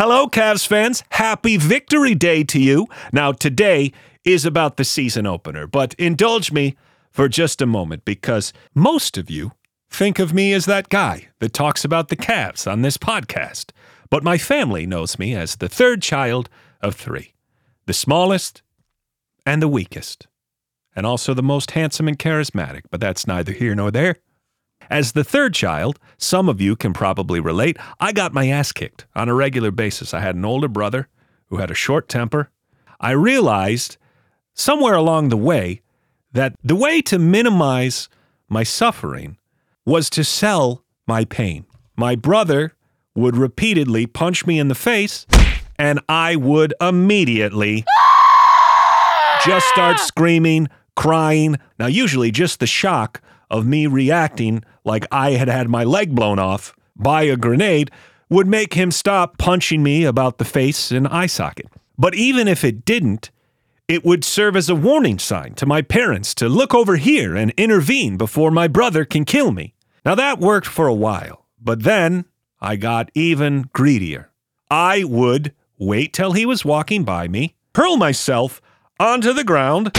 Hello, Cavs fans. Happy Victory Day to you. Now, today is about the season opener, but indulge me for just a moment because most of you think of me as that guy that talks about the Cavs on this podcast. But my family knows me as the third child of three, the smallest and the weakest, and also the most handsome and charismatic, but that's neither here nor there. As the third child, some of you can probably relate, I got my ass kicked on a regular basis. I had an older brother who had a short temper. I realized somewhere along the way that the way to minimize my suffering was to sell my pain. My brother would repeatedly punch me in the face, and I would immediately just start screaming, crying. Now, usually just the shock of me reacting like I had had my leg blown off by a grenade would make him stop punching me about the face and eye socket. But even if it didn't, it would serve as a warning sign to my parents to look over here and intervene before my brother can kill me. Now that worked for a while, but then I got even greedier. I would wait till he was walking by me, hurl myself onto the ground,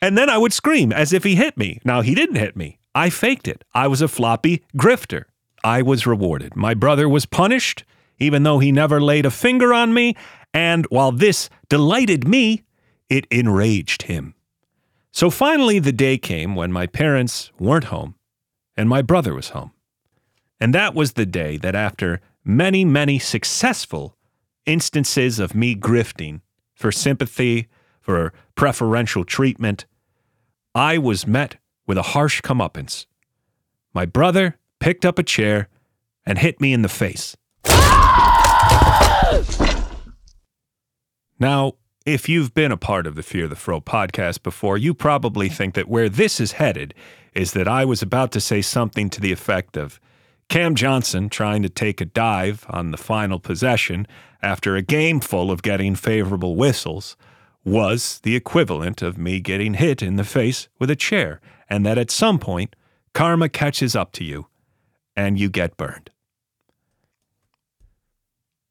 and then I would scream as if he hit me. Now, he didn't hit me. I faked it. I was a floppy grifter. I was rewarded. My brother was punished, even though he never laid a finger on me. And while this delighted me, it enraged him. So finally, the day came when my parents weren't home and my brother was home. And that was the day that, after many, many successful instances of me grifting for sympathy, for preferential treatment, I was met with a harsh comeuppance. My brother picked up a chair and hit me in the face. Now, if you've been a part of the Fear the Fro podcast before, you probably think that where this is headed is that I was about to say something to the effect of Cam Johnson trying to take a dive on the final possession after a game full of getting favorable whistles was the equivalent of me getting hit in the face with a chair, and that at some point, karma catches up to you and you get burned.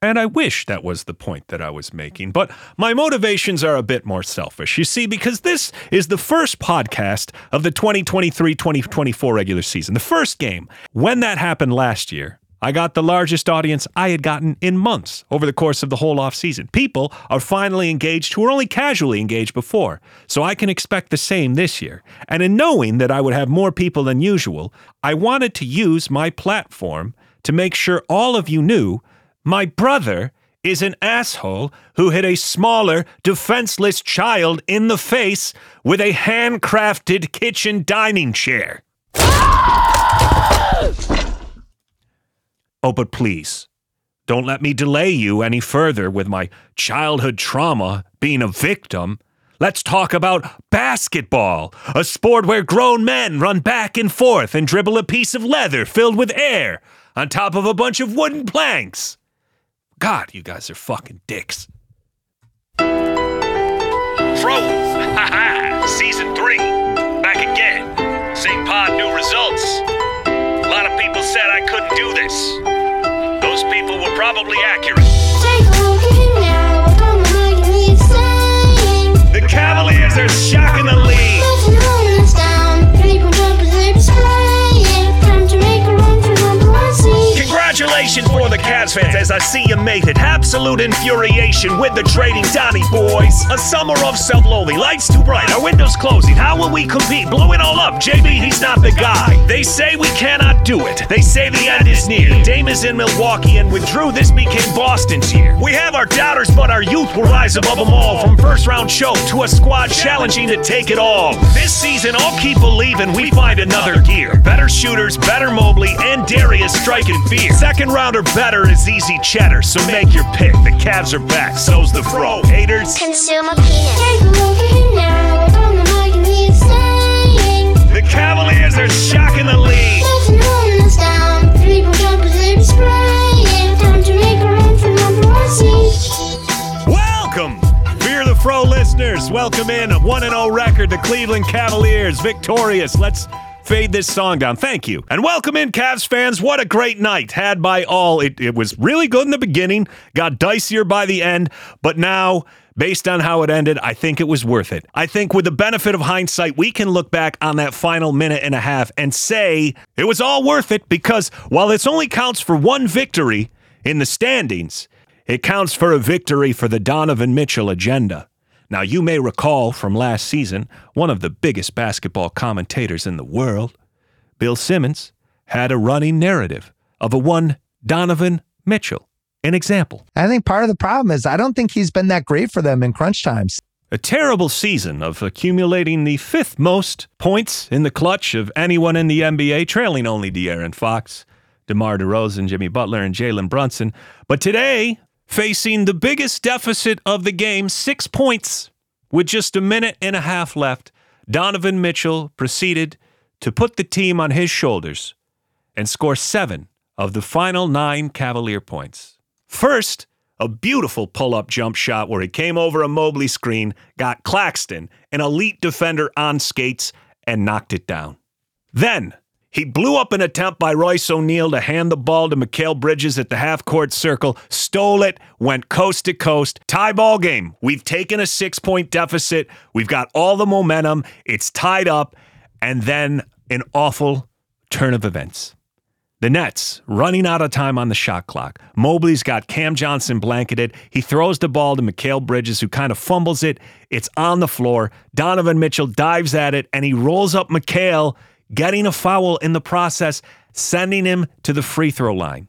And I wish that was the point that I was making, but my motivations are a bit more selfish. You see, because this is the first podcast of the 2023 2024 regular season, the first game. When that happened last year, I got the largest audience I had gotten in months over the course of the whole off season. People are finally engaged who were only casually engaged before. So I can expect the same this year. And in knowing that I would have more people than usual, I wanted to use my platform to make sure all of you knew my brother is an asshole who hit a smaller, defenseless child in the face with a handcrafted kitchen dining chair. Oh, but please, don't let me delay you any further with my childhood trauma being a victim. Let's talk about basketball, a sport where grown men run back and forth and dribble a piece of leather filled with air on top of a bunch of wooden planks. God, you guys are fucking dicks. Fro, season three, back again. Same pod, new results. A lot of people said I couldn't do this. Probably accurate. For the Cavs fans as I see you made it. Absolute infuriation with the trading Donnie boys. A summer of self-loathing. Lights too bright. Our windows closing. How will we compete? Blow it all up. JB, he's not the guy. They say we cannot do it. They say the end is near. Dame is in Milwaukee and with Jrue, this became Boston's year. We have our doubters, but our youth will rise above them all. From first round choke to a squad challenging to take it all. This season, I'll keep believing we find another gear. Better shooters, better Mobley, and Darius striking fear. Second rounder better is easy cheddar, so make your pick. The Cavs are back, so's the fro. Haters, Consume a penis. Take a look at him now. I don't know what he's saying. the Cavaliers are shocking the league. Nothing holding us down. People jump as they display. Time to make a run for number one seed. Welcome, Fear the Fro listeners. Welcome in a 1 0 record. The Cleveland Cavaliers victorious. Let's fade this song down. Thank you. And welcome in, Cavs fans. What a great night had by all. It, it was really good in the beginning, got dicier by the end, but now. Based on how it ended, I think it was worth it. I think, with the benefit of hindsight, we can look back on that final minute and a half and say it was all worth it because while this only counts for one victory in the standings, it counts for a victory for the Donovan Mitchell agenda. Now, you may recall from last season, one of the biggest basketball commentators in the world, Bill Simmons, had a running narrative of a one Donovan Mitchell. An example. I think part of the problem is I don't think he's been that great for them in crunch times. A terrible season of accumulating the fifth most points in the clutch of anyone in the NBA, trailing only De'Aaron Fox, DeMar DeRozan, Jimmy Butler, and Jalen Brunson. But today, facing the biggest deficit of the game, six points, with just a minute and a half left, Donovan Mitchell proceeded to put the team on his shoulders and score seven of the final nine Cavalier points. First, a beautiful pull up jump shot where he came over a Mobley screen, got Claxton, an elite defender, on skates, and knocked it down. Then, he blew up an attempt by Royce O'Neal to hand the ball to Mikal Bridges at the half court circle, stole it, went coast to coast. Tie ball game. We've taken a six point deficit. We've got all the momentum. It's tied up. And then an awful turn of events. The Nets running out of time on the shot clock. Mobley's got Cam Johnson blanketed. He throws the ball to Mikal Bridges, who kind of fumbles it. It's on the floor. Donovan Mitchell dives at it and he rolls up Mikal, getting a foul in the process, sending him to the free throw line.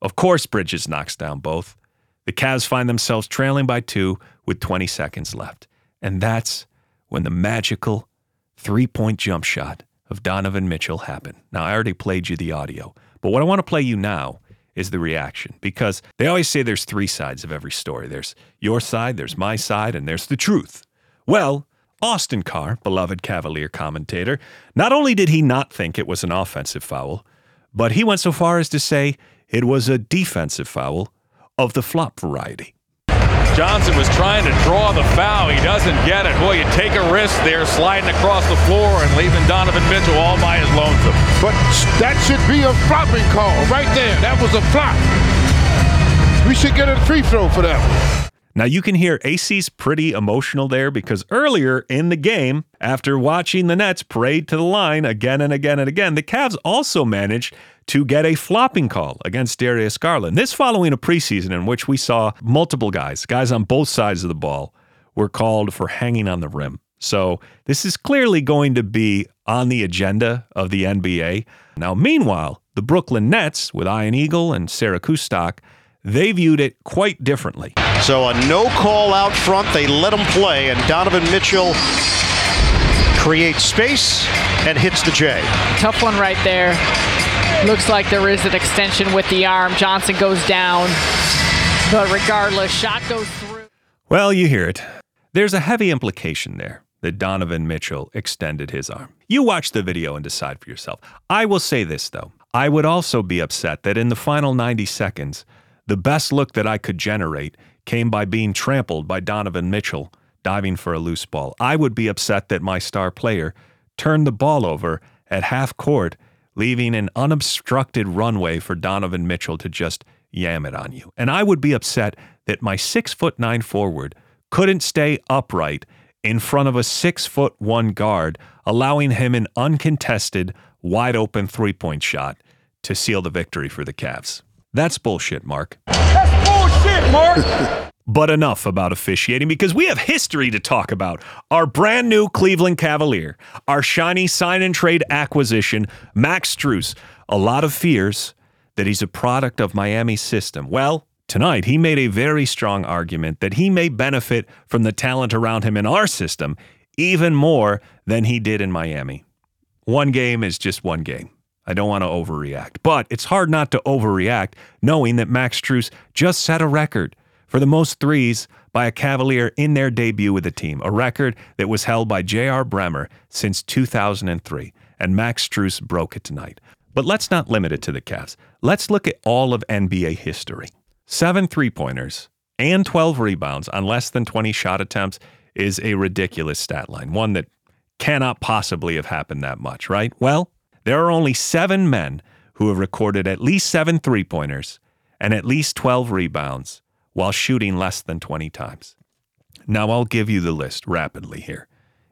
Of course, Bridges knocks down both. The Cavs find themselves trailing by two with 20 seconds left. And that's when the magical three point jump shot of Donovan Mitchell happened. Now, I already played you the audio, but what I want to play you now is the reaction because they always say there's three sides of every story there's your side, there's my side, and there's the truth. Well, Austin Carr, beloved Cavalier commentator, not only did he not think it was an offensive foul, but he went so far as to say it was a defensive foul of the flop variety. Johnson was trying to draw the foul. He doesn't get it. Boy, you take a risk there sliding across the floor and leaving Donovan Mitchell all by his lonesome. But that should be a flopping call right there. That was a flop. We should get a free throw for that. Now you can hear AC's pretty emotional there because earlier in the game, after watching the Nets parade to the line again and again and again, the Cavs also managed to get a flopping call against Darius Garland. This following a preseason in which we saw multiple guys, guys on both sides of the ball, were called for hanging on the rim. So this is clearly going to be on the agenda of the NBA. Now, meanwhile, the Brooklyn Nets with Ian Eagle and Sarah Kustok, they viewed it quite differently. So a no call out front. They let him play, and Donovan Mitchell creates space and hits the J. Tough one right there. Looks like there is an extension with the arm. Johnson goes down. But regardless, shot goes through. Well, you hear it. There's a heavy implication there that Donovan Mitchell extended his arm. You watch the video and decide for yourself. I will say this, though. I would also be upset that in the final 90 seconds, the best look that I could generate came by being trampled by Donovan Mitchell diving for a loose ball. I would be upset that my star player turned the ball over at half court, leaving an unobstructed runway for Donovan Mitchell to just yam it on you. And I would be upset that my six foot nine forward couldn't stay upright in front of a six foot one guard, allowing him an uncontested, wide open three point shot to seal the victory for the Cavs. That's bullshit, Mark. That's Mark. But enough about officiating because we have history to talk about. Our brand new Cleveland Cavalier, our shiny sign and trade acquisition, Max Strus. A lot of fears that he's a product of Miami's system. Well, tonight he made a very strong argument that he may benefit from the talent around him in our system even more than he did in Miami. One game is just one game. I don't want to overreact, but it's hard not to overreact knowing that Max Strus just set a record for the most threes by a Cavalier in their debut with the team, a record that was held by J.R. Bremer since 2003, and Max Strus broke it tonight. But let's not limit it to the Cavs. Let's look at all of NBA history. Seven three pointers and 12 rebounds on less than 20 shot attempts is a ridiculous stat line, one that cannot possibly have happened that much, right? Well, there are only seven men who have recorded at least seven three pointers and at least 12 rebounds while shooting less than 20 times. Now I'll give you the list rapidly here.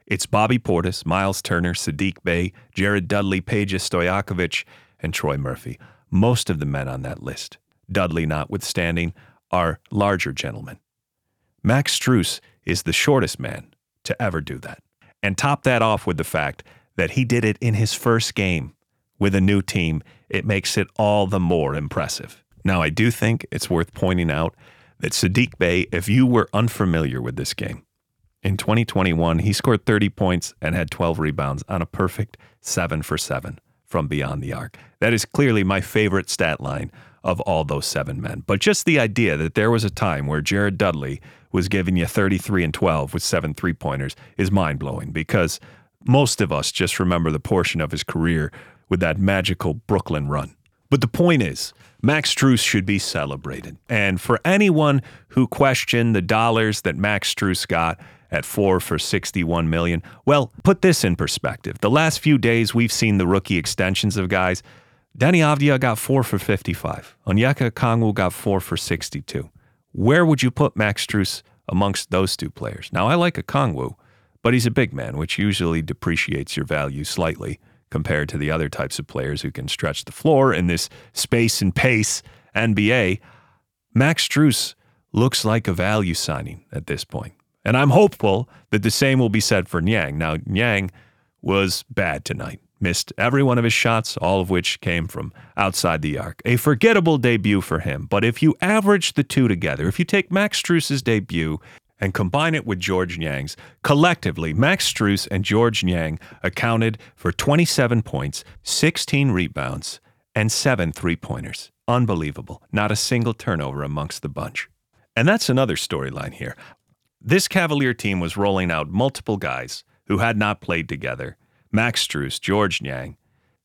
It's Bobby Portis, Miles Turner, Saddiq Bey, Jared Dudley, Peja Stojakovic, and Troy Murphy. Most of the men on that list, Dudley notwithstanding, are larger gentlemen. Max Strus is the shortest man to ever do that. And top that off with the fact that he did it in his first game with a new team. It makes it all the more impressive. Now, I do think it's worth pointing out that Saddiq Bey, if you were unfamiliar with this game, in 2021, he scored 30 points and had 12 rebounds on a perfect 7 for 7 from beyond the arc. That is clearly my favorite stat line of all those seven men. But just the idea that there was a time where Jared Dudley was giving you 33 and 12 with seven three pointers is mind blowing because most of us just remember the portion of his career with that magical Brooklyn run. But the point is, Max Strus should be celebrated. And for anyone who questioned the dollars that Max Strus got at four for 61 million, well, put this in perspective. The last few days we've seen the rookie extensions of guys. Deni Avdija got four for 55. Onyeka Okongwu got four for 62. Where would you put Max Strus amongst those two players? Now, I like Okongwu, but he's a big man, which usually depreciates your value slightly compared to the other types of players who can stretch the floor in this space and pace NBA. Max Strus looks like a value signing at this point. And I'm hopeful that the same will be said for Niang. Now, Niang was bad tonight. Missed every one of his shots, all of which came from outside the arc. A forgettable debut for him. But if you average the two together, if you take Max Strus's debut and combine it with George Niang's, collectively, Max Strus and George Niang accounted for 27 points, 16 rebounds, and seven three pointers. Unbelievable. Not a single turnover amongst the bunch. And that's another storyline here. This Cavalier team was rolling out multiple guys who had not played together Max Strus, George Niang.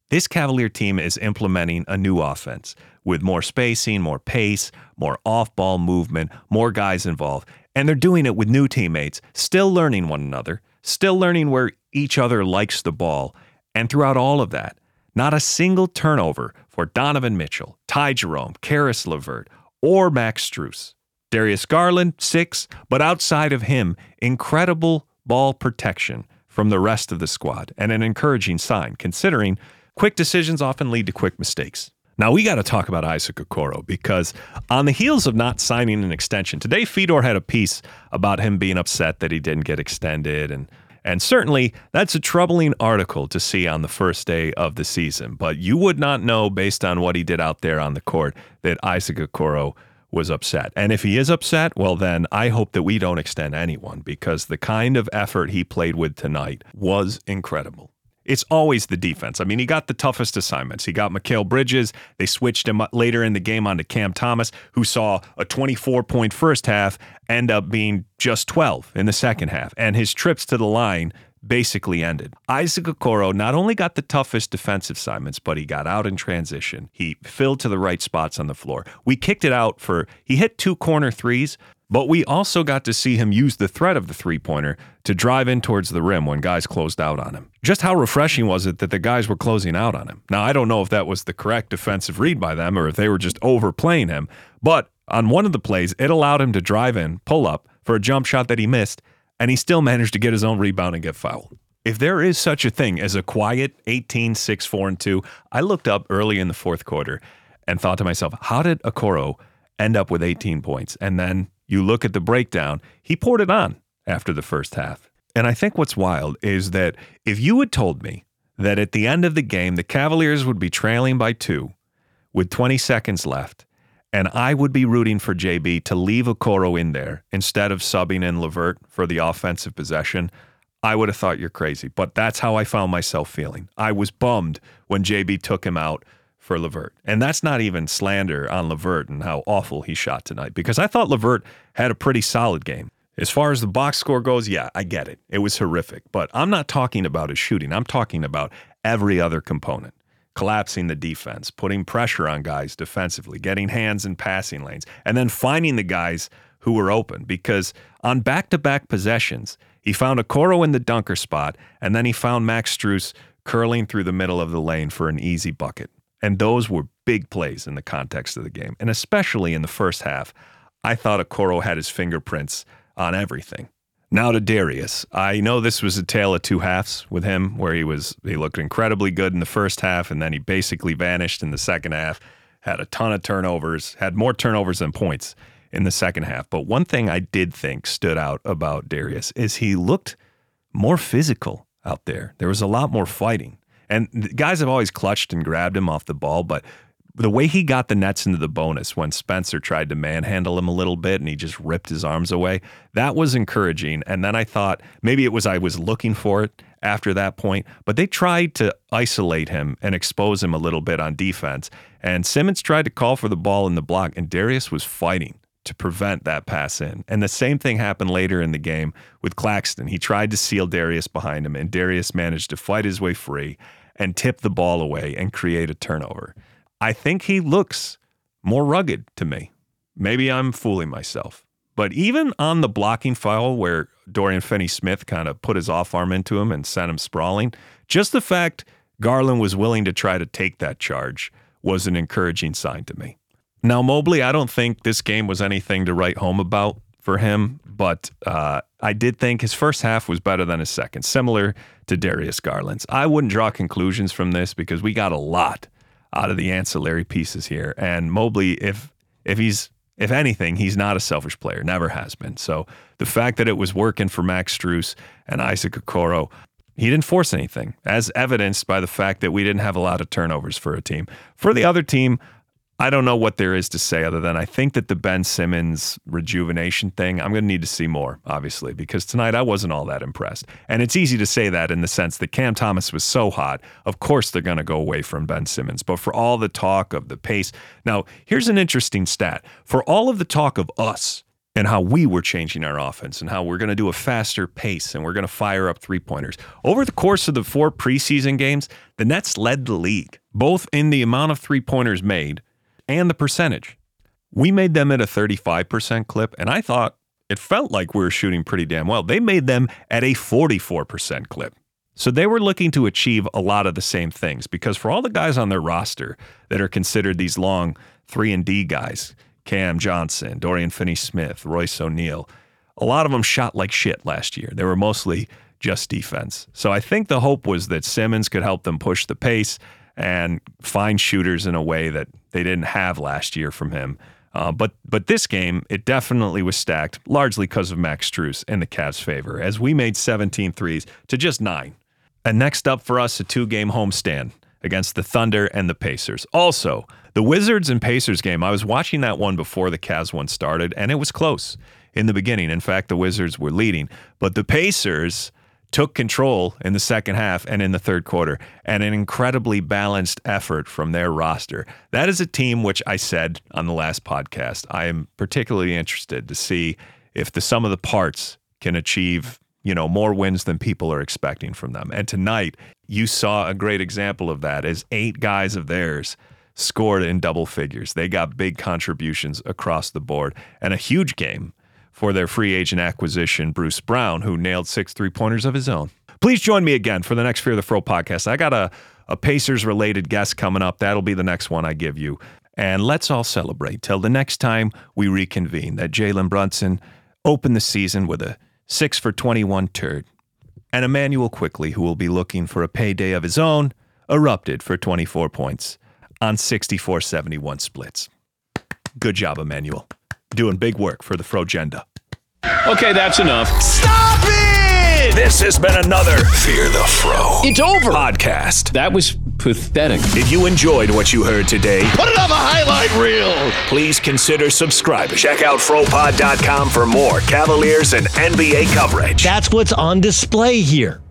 This Cavalier team is implementing a new offense with more spacing, more pace, more off ball movement, more guys involved. And they're doing it with new teammates, still learning one another, still learning where each other likes the ball. And throughout all of that, not a single turnover for Donovan Mitchell, Ty Jerome, Caris LeVert, or Max Strus. Darius Garland, six, but outside of him, incredible ball protection from the rest of the squad and an encouraging sign, considering quick decisions often lead to quick mistakes. Now, we got to talk about Isaac Okoro because on the heels of not signing an extension, today Fedor had a piece about him being upset that he didn't get extended. And, and certainly that's a troubling article to see on the first day of the season. But you would not know, based on what he did out there on the court, that Isaac Okoro was upset. And if he is upset, well, then I hope that we don't extend anyone because the kind of effort he played with tonight was incredible. It's always the defense. I mean, he got the toughest assignments. He got Mikal Bridges. They switched him later in the game onto Cam Thomas, who saw a 24 point first half end up being just 12 in the second half. And his trips to the line basically ended. Isaac Okoro not only got the toughest defensive assignments, but he got out in transition. He filled to the right spots on the floor. We kicked it out for, he hit two corner threes, but we also got to see him use the threat of the three pointer to drive in towards the rim when guys closed out on him. Just how refreshing was it that the guys were closing out on him? Now, I don't know if that was the correct defensive read by them or if they were just overplaying him, but on one of the plays, it allowed him to drive in, pull up for a jump shot that he missed, and he still managed to get his own rebound and get fouled. If there is such a thing as a quiet 18 6 4 and 2, I looked up early in the fourth quarter and thought to myself, how did Okoro end up with 18 points? And then you look at the breakdown, he poured it on after the first half. And I think what's wild is that if you had told me that at the end of the game, the Cavaliers would be trailing by two with 20 seconds left, and I would be rooting for JB to leave Okoro in there instead of subbing in LeVert for the offensive possession, I would have thought you're crazy. But that's how I found myself feeling. I was bummed when JB took him out for LeVert. And that's not even slander on LeVert and how awful he shot tonight, because I thought LeVert had a pretty solid game. As far as the box score goes, yeah, I get it. It was horrific. But I'm not talking about his shooting, I'm talking about every other component collapsing the defense, putting pressure on guys defensively, getting hands in passing lanes, and then finding the guys who were open. Because on back to back possessions, He found Okoro in the dunker spot, and then he found Max Strus curling through the middle of the lane for an easy bucket. And those were big plays in the context of the game. And especially in the first half, I thought Okoro had his fingerprints on everything. Now to Darius. I know this was a tale of two halves with him, where he was he looked incredibly good in the first half, and then he basically vanished in the second half. Had a ton of turnovers, had more turnovers than points in the second half. But one thing I did think stood out about Darius is he looked more physical out there. There was a lot more fighting. And guys have always clutched and grabbed him off the ball, but the way he got the nets into the bonus when Spencer tried to manhandle him a little bit and he just ripped his arms away, that was encouraging. And then I thought maybe it was I was looking for it after that point, but they tried to isolate him and expose him a little bit on defense. And Simmons tried to call for the ball in the block, and Darius was fighting to prevent that pass in. And the same thing happened later in the game with Claxton. He tried to seal Darius behind him, and Darius managed to fight his way free and tip the ball away and create a turnover. I think he looks more rugged to me. Maybe I'm fooling myself. But even on the blocking foul where Dorian Finney Smith kind of put his off arm into him and sent him sprawling, just the fact Garland was willing to try to take that charge was an encouraging sign to me. Now, Mobley, I don't think this game was anything to write home about for him, but uh, I did think his first half was better than his second, similar to Darius Garland's. I wouldn't draw conclusions from this because we got a lot out of the ancillary pieces here. And Mobley, if if he's if anything, he's not a selfish player, never has been. So the fact that it was working for Max Strus and Isaac Okoro, he didn't force anything, as evidenced by the fact that we didn't have a lot of turnovers for a team. For the other team, I don't know what there is to say other than I think that the Ben Simmons rejuvenation thing, I'm going to need to see more, obviously, because tonight I wasn't all that impressed. And it's easy to say that in the sense that Cam Thomas was so hot. Of course, they're going to go away from Ben Simmons. But for all the talk of the pace, now here's an interesting stat. For all of the talk of us, and how we were changing our offense and how we're going to do a faster pace and we're going to fire up three pointers. Over the course of the four preseason games, the Nets led the league, both in the amount of three pointers made and the percentage. We made them at a 35% clip, and I thought it felt like we were shooting pretty damn well. They made them at a 44% clip. So they were looking to achieve a lot of the same things because for all the guys on their roster that are considered these long 3 and D guys, Cam Johnson, Dorian Finney-Smith, Royce O'Neal, a lot of them shot like shit last year. They were mostly just defense. So I think the hope was that Simmons could help them push the pace and find shooters in a way that they didn't have last year from him. Uh, but but this game, it definitely was stacked, largely because of Max Strus in the Cavs' favor, as we made 17 threes to just nine. And next up for us, a two-game homestand against the Thunder and the Pacers. Also, the Wizards and Pacers game, I was watching that one before the Cavs one started, and it was close in the beginning. In fact, the Wizards were leading, but the Pacers took control in the second half and in the third quarter, and an incredibly balanced effort from their roster. That is a team which I said on the last podcast. I am particularly interested to see if the sum of the parts can achieve, you know, more wins than people are expecting from them. And tonight, you saw a great example of that as eight guys of theirs scored in double figures. They got big contributions across the board and a huge game for their free agent acquisition, Bruce Brown, who nailed six three pointers of his own. Please join me again for the next Fear the Fro podcast. I got a, a Pacers related guest coming up. That'll be the next one I give you. And let's all celebrate till the next time we reconvene that Jalen Brunson opened the season with a six for 21 turd. And Immanuel Quickley, who will be looking for a payday of his own, erupted for 24 points on 64 71 splits. Good job, Immanuel doing big work for the Frogenda. Okay, that's enough. Stop it! This has been another Fear the Fro. It's over. Podcast. That was pathetic. If you enjoyed what you heard today, Put it on the highlight reel. please consider subscribing. Check out FroPod.com for more Cavaliers and NBA coverage. That's what's on display here.